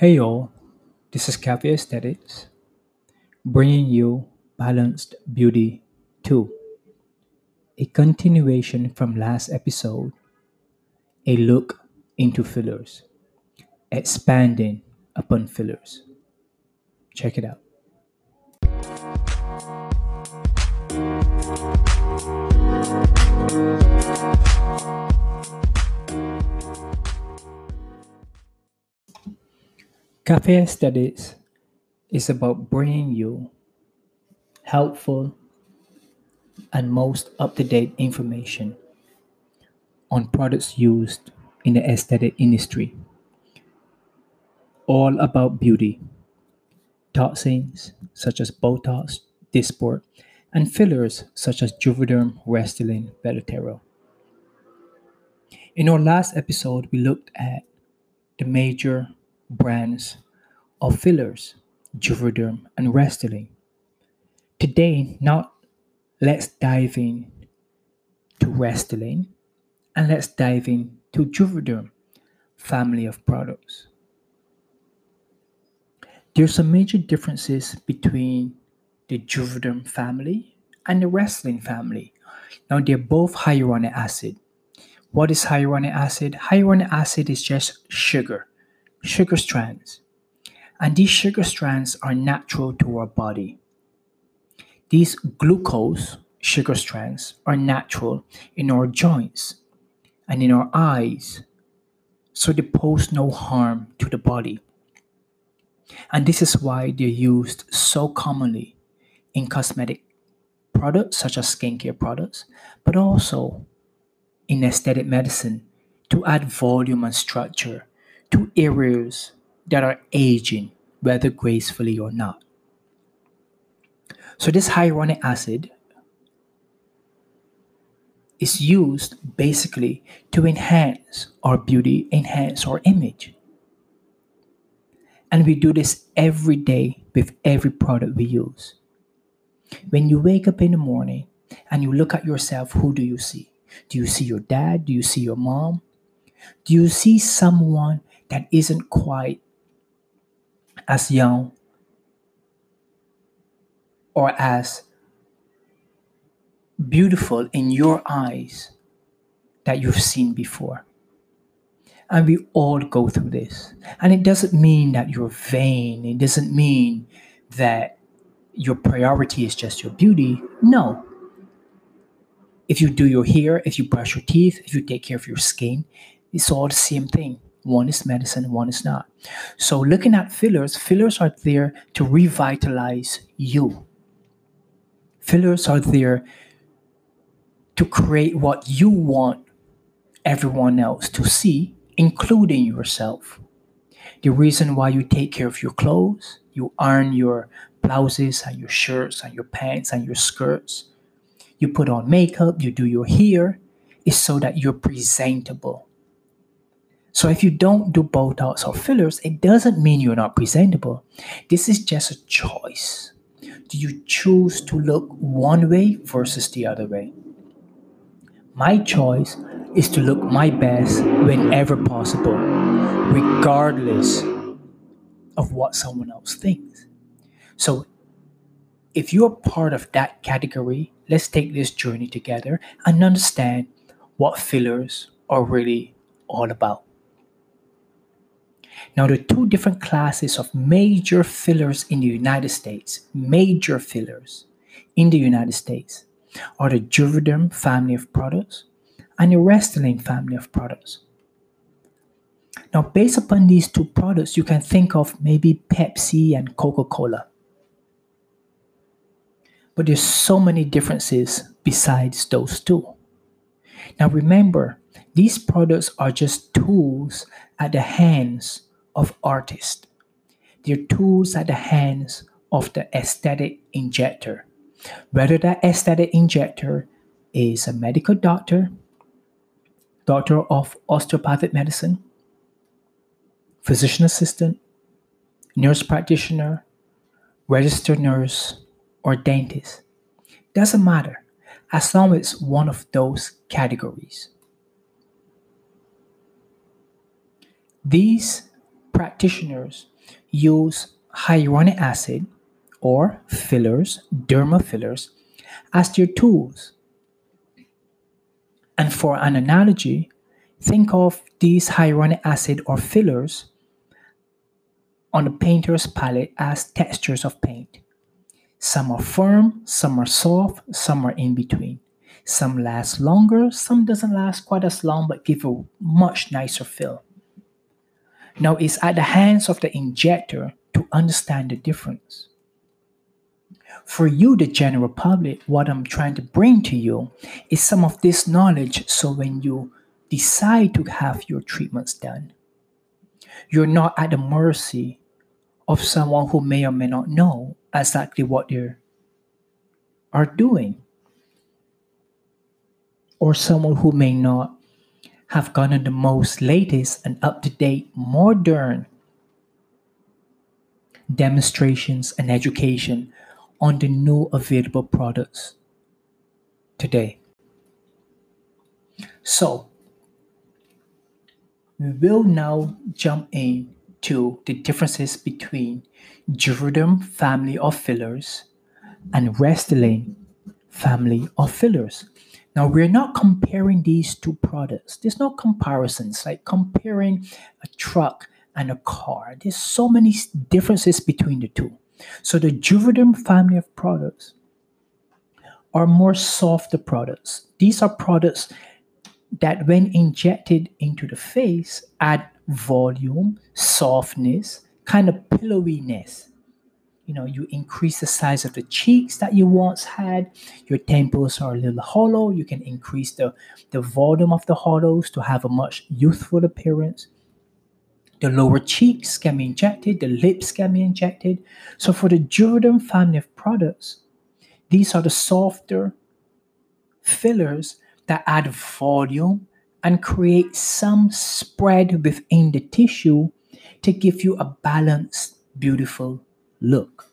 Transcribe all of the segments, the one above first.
Hey y'all, this is Cafe Aesthetics, bringing you Balanced Beauty 2, a continuation from last episode, a look into fillers, expanding upon fillers. Check it out. Cafe Aesthetics is about bringing you helpful and most up to date information on products used in the aesthetic industry, all about beauty, toxins such as Botox, Dysport, and fillers such as Juvederm, Restylane, Belotero. In our last episode, we looked at the major brands of fillers, Juvederm and Restylane. Today, now let's dive in to Restylane and let's dive in to Juvederm family of products. There's some major differences between the Juvederm family and the Restylane family. Now they're both hyaluronic acid. What is hyaluronic acid? Hyaluronic acid is just sugar, sugar strands. And these sugar strands are natural to our body. These glucose sugar strands are natural in our joints and in our eyes, so they pose no harm to the body. And this is why they're used so commonly in cosmetic products such as skincare products, but also in aesthetic medicine to add volume and structure to areas that are aging, whether gracefully or not. So, this hyaluronic acid is used basically to enhance our beauty, enhance our image. And we do this every day with every product we use. When you wake up in the morning and you look at yourself, who do you see? Do you see your dad? Do you see your mom? Do you see someone that isn't quite as young or as beautiful in your eyes that you've seen before. And we all go through this. And it doesn't mean that you're vain, it doesn't mean that your priority is just your beauty. No. If you do your hair, if you brush your teeth, if you take care of your skin, it's all the same thing. One is medicine, one is not. So, looking at fillers, fillers are there to revitalize you. Fillers are there to create what you want everyone else to see, including yourself. The reason why you take care of your clothes, you iron your blouses and your shirts and your pants and your skirts, you put on makeup, you do your hair, is so that you're presentable. So if you don't do Botox or fillers, it doesn't mean you're not presentable. This is just a choice. Do you choose to look one way versus the other way? My choice is to look my best whenever possible, regardless of what someone else thinks. So, if you're part of that category, let's take this journey together and understand what fillers are really all about. Now, are two different classes of major fillers in the United States. Major fillers in the United States are the Juvederm family of products and the Restylane family of products. Now, based upon these two products, you can think of maybe Pepsi and Coca Cola. But there's so many differences besides those two. Now, remember, these products are just tools at the hands of artists. They're tools at the hands of the aesthetic injector. Whether that aesthetic injector is a medical doctor, doctor of osteopathic medicine, physician assistant, nurse practitioner, registered nurse, or dentist. Doesn't matter as long as it's one of those categories. These practitioners use hyaluronic acid or fillers, derma fillers, as their tools. And for an analogy, think of these hyaluronic acid or fillers on a painter's palette as textures of paint. Some are firm, some are soft, some are in between. Some last longer, some doesn't last quite as long but give a much nicer feel. Now it's at the hands of the injector to understand the difference. For you, the general public, what I'm trying to bring to you is some of this knowledge so when you decide to have your treatments done, you're not at the mercy of someone who may or may not know exactly what they are doing, or someone who may not have gotten the most latest and up to date modern demonstrations and education on the new available products today. So, we will now jump into the differences between Juvederm family of fillers and Restylane family of fillers. Now, we're not comparing these two products. There's no comparisons like comparing a truck and a car. There's so many differences between the two. So, the Juvederm family of products are more softer products. These are products that, when injected into the face, add volume, softness, kind of pillowiness you know you increase the size of the cheeks that you once had. Your temples are a little hollow. You can increase the the volume of the hollows to have a much youthful appearance. The lower cheeks can be injected. The lips can be injected. So for the Juvederm family of products these are the softer fillers that add volume and create some spread within the tissue to give you a balanced beautiful look.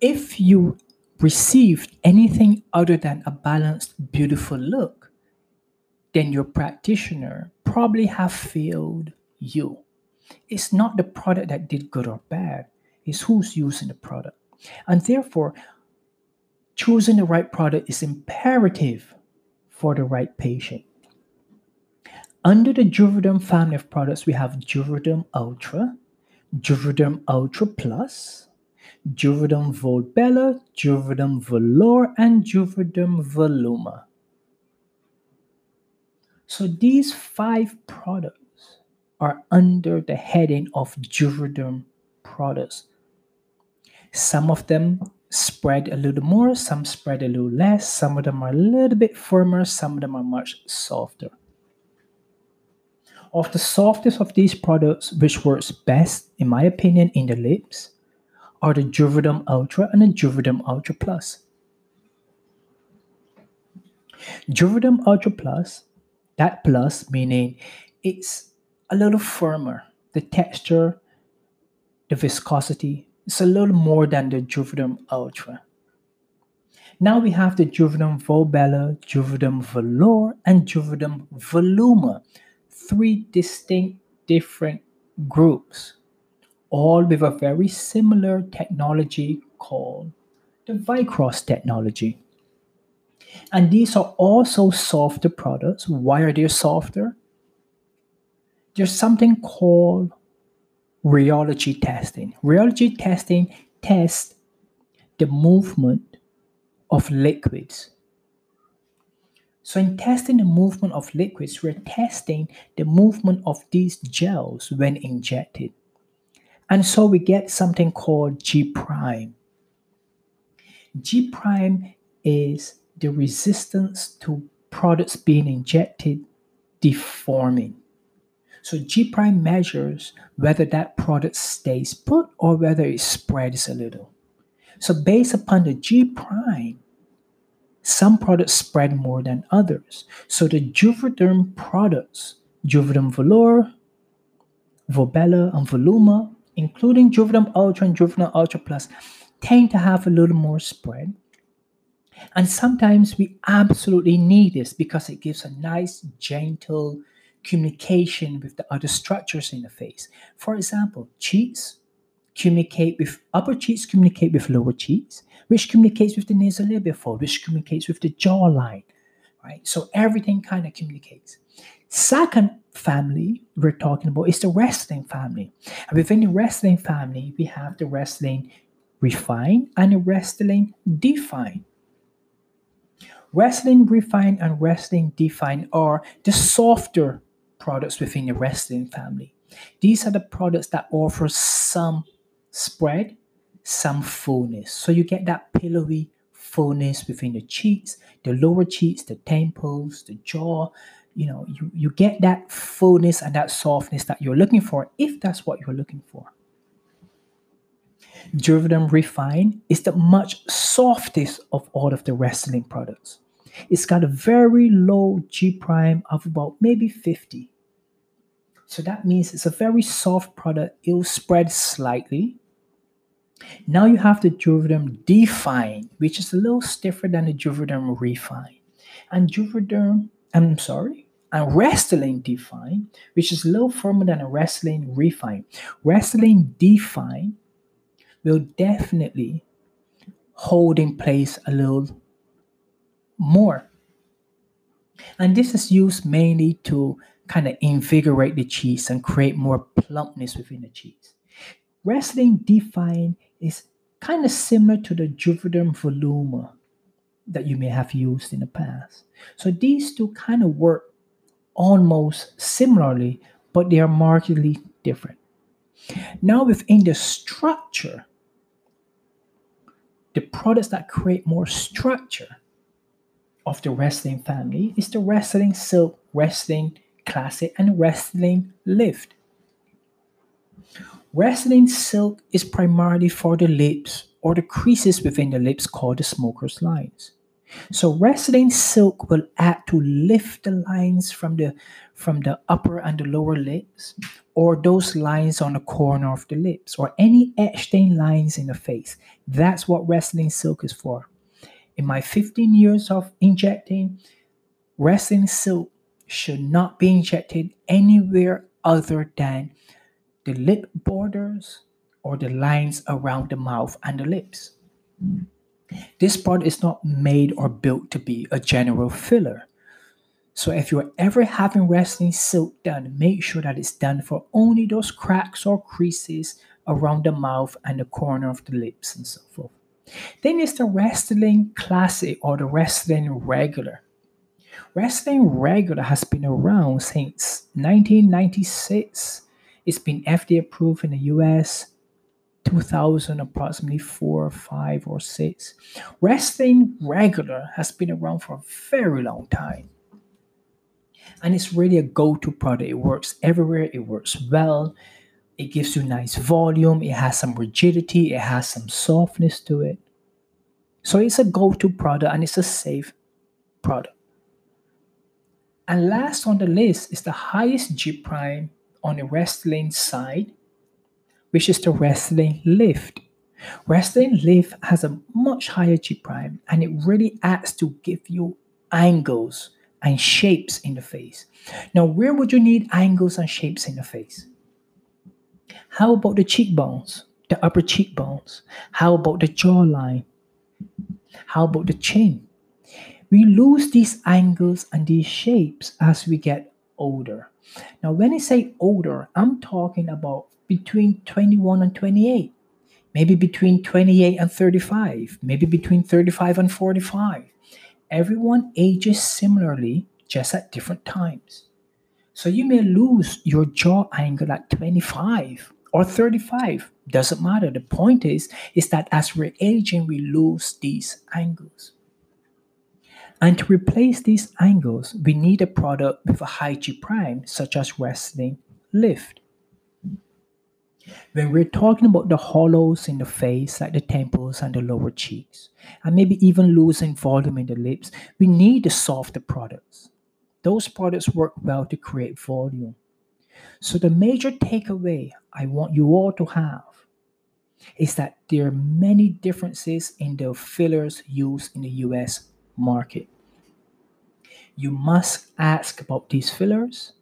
If you received anything other than a balanced, beautiful look, then your practitioner probably have failed you. It's not the product that did good or bad, it's who's using the product. And therefore, choosing the right product is imperative for the right patient. Under the Juvederm family of products, we have Juvederm Ultra, Juvederm Ultra Plus, Juvederm Volbella, Juvederm Vollure, and Juvederm Voluma. So these five products are under the heading of Juvederm products. Some of them spread a little more, some spread a little less, some of them are a little bit firmer, some of them are much softer. Of the softest of these products, which works best, in my opinion, in the lips, are the Juvederm Ultra and the Juvederm Ultra Plus. Juvederm Ultra Plus, that plus meaning it's a little firmer. The texture, the viscosity, it's a little more than the Juvederm Ultra. Now we have the Juvederm Volbella, Juvederm Vollure, and Juvederm Voluma three distinct different groups, all with a very similar technology called the Vycross technology. And these are also softer products. Why are they softer? There's something called rheology testing. Rheology testing tests the movement of liquids so, in testing the movement of liquids, we're testing the movement of these gels when injected. And so we get something called G prime. G prime is the resistance to products being injected deforming. So G prime measures whether that product stays put or whether it spreads a little. So based upon the G prime, some products spread more than others. So the Juvederm products, Juvederm Vollure, Volbella, and Voluma, including Juvederm Ultra and Juvederm Ultra Plus, tend to have a little more spread. And sometimes we absolutely need this because it gives a nice, gentle communication with the other structures in the face. For example, cheeks communicate with upper cheeks communicate with lower cheeks, which communicates with the nasolabial fold, which communicates with the jawline, right? So everything kind of communicates. Second family we're talking about is the Restylane family. And within the Restylane family, we have the Restylane refine and the Restylane define. Restylane refine and Restylane define are the softer products within the Restylane family. These are the products that offer some spread, some fullness. So you get that pillowy fullness within the cheeks, the lower cheeks, the temples, the jaw. You know, you, you get that fullness and that softness that you're looking for if that's what you're looking for. Juvederm Refine is the much softest of all of the Restylane products. It's got a very low G prime of about maybe 50. So that means it's a very soft product. It'll spread slightly. Now you have the Juvederm Define, which is a little stiffer than the Juvederm Refine. And Juvederm, I'm sorry, and Restylane Define, which is a little firmer than a Restylane Refine. Restylane Define will definitely hold in place a little more. And this is used mainly to kind of invigorate the cheese and create more plumpness within the cheese. Restylane Define is kind of similar to the Juvederm Voluma that you may have used in the past. So these two kind of work almost similarly, but they are markedly different. Now, within the structure the products that create more structure of the Restylane family is the Restylane silk, Restylane classic, and Restylane lift. Restylane silk is primarily for the lips or the creases within the lips called the smoker's lines. So Restylane silk will act to lift the lines from the from the upper and the lower lips, or those lines on the corner of the lips, or any etched in lines in the face. That's what Restylane silk is for. In my 15 years of injecting, Restylane silk should not be injected anywhere other than the lip borders or the lines around the mouth and the lips. This part is not made or built to be a general filler. So if you're ever having Restylane silk done, make sure that it's done for only those cracks or creases around the mouth and the corner of the lips and so forth. Then it's the Restylane Classic or the Restylane Regular. Restylane Regular has been around since 1996. It's been FDA approved in the US 2000, approximately four five or six. Restylane regular has been around for a very long time. And it's really a go to product. It works everywhere, it works well, it gives you nice volume, it has some rigidity, it has some softness to it. So it's a go to product and it's a safe product. And last on the list is the highest G prime on the Restylane side which is the Restylane lift. Restylane lift has a much higher G prime and it really adds to give you angles and shapes in the face. Now, where would you need angles and shapes in the face? How about the cheekbones, the upper cheekbones? How about the jawline? How about the chin? We lose these angles and these shapes as we get older. Now, when I say older, I'm talking about between 21 and 28, maybe between 28 and 35, maybe between 35 and 45. Everyone ages similarly, just at different times. So you may lose your jaw angle at 25 or 35. Doesn't matter. The point is, is that as we're aging, we lose these angles. And to replace these angles, we need a product with a high G prime, such as Restylane Lift. When we're talking about the hollows in the face, like the temples and the lower cheeks, and maybe even losing volume in the lips, we need the softer products. Those products work well to create volume. So, the major takeaway I want you all to have is that there are many differences in the fillers used in the US market. You must ask about these fillers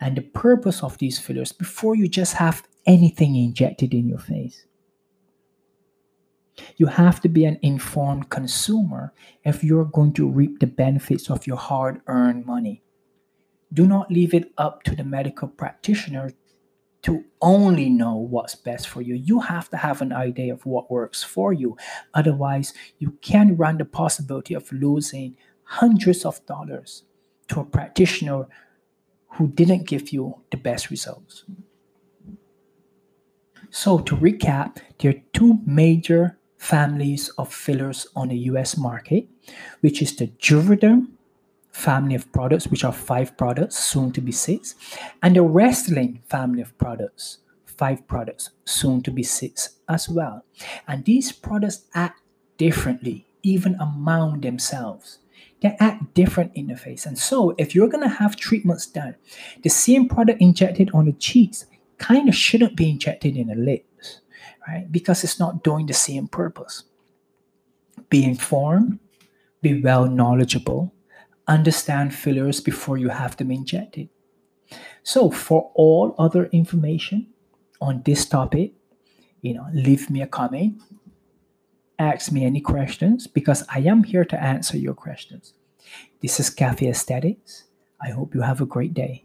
and the purpose of these fillers before you just have anything injected in your face. You have to be an informed consumer if you're going to reap the benefits of your hard earned money. Do not leave it up to the medical practitioner to only know what's best for you. You have to have an idea of what works for you. Otherwise, you can run the possibility of losing hundreds of dollars to a practitioner who didn't give you the best results. So, to recap, there are two major families of fillers on the US market, which is the Juvederm family of products, which are five products, soon to be six, and the Restylane family of products, five products, soon to be six as well. And these products act differently, even among themselves. They act different in the face. And so, if you're going to have treatments done, the same product injected on the cheeks kind of shouldn't be injected in the lips, right? Because it's not doing the same purpose. Be informed, be well knowledgeable, understand fillers before you have them injected. So, for all other information on this topic, you know, leave me a comment, ask me any questions because I am here to answer your questions. This is Cafe Aesthetics. I hope you have a great day.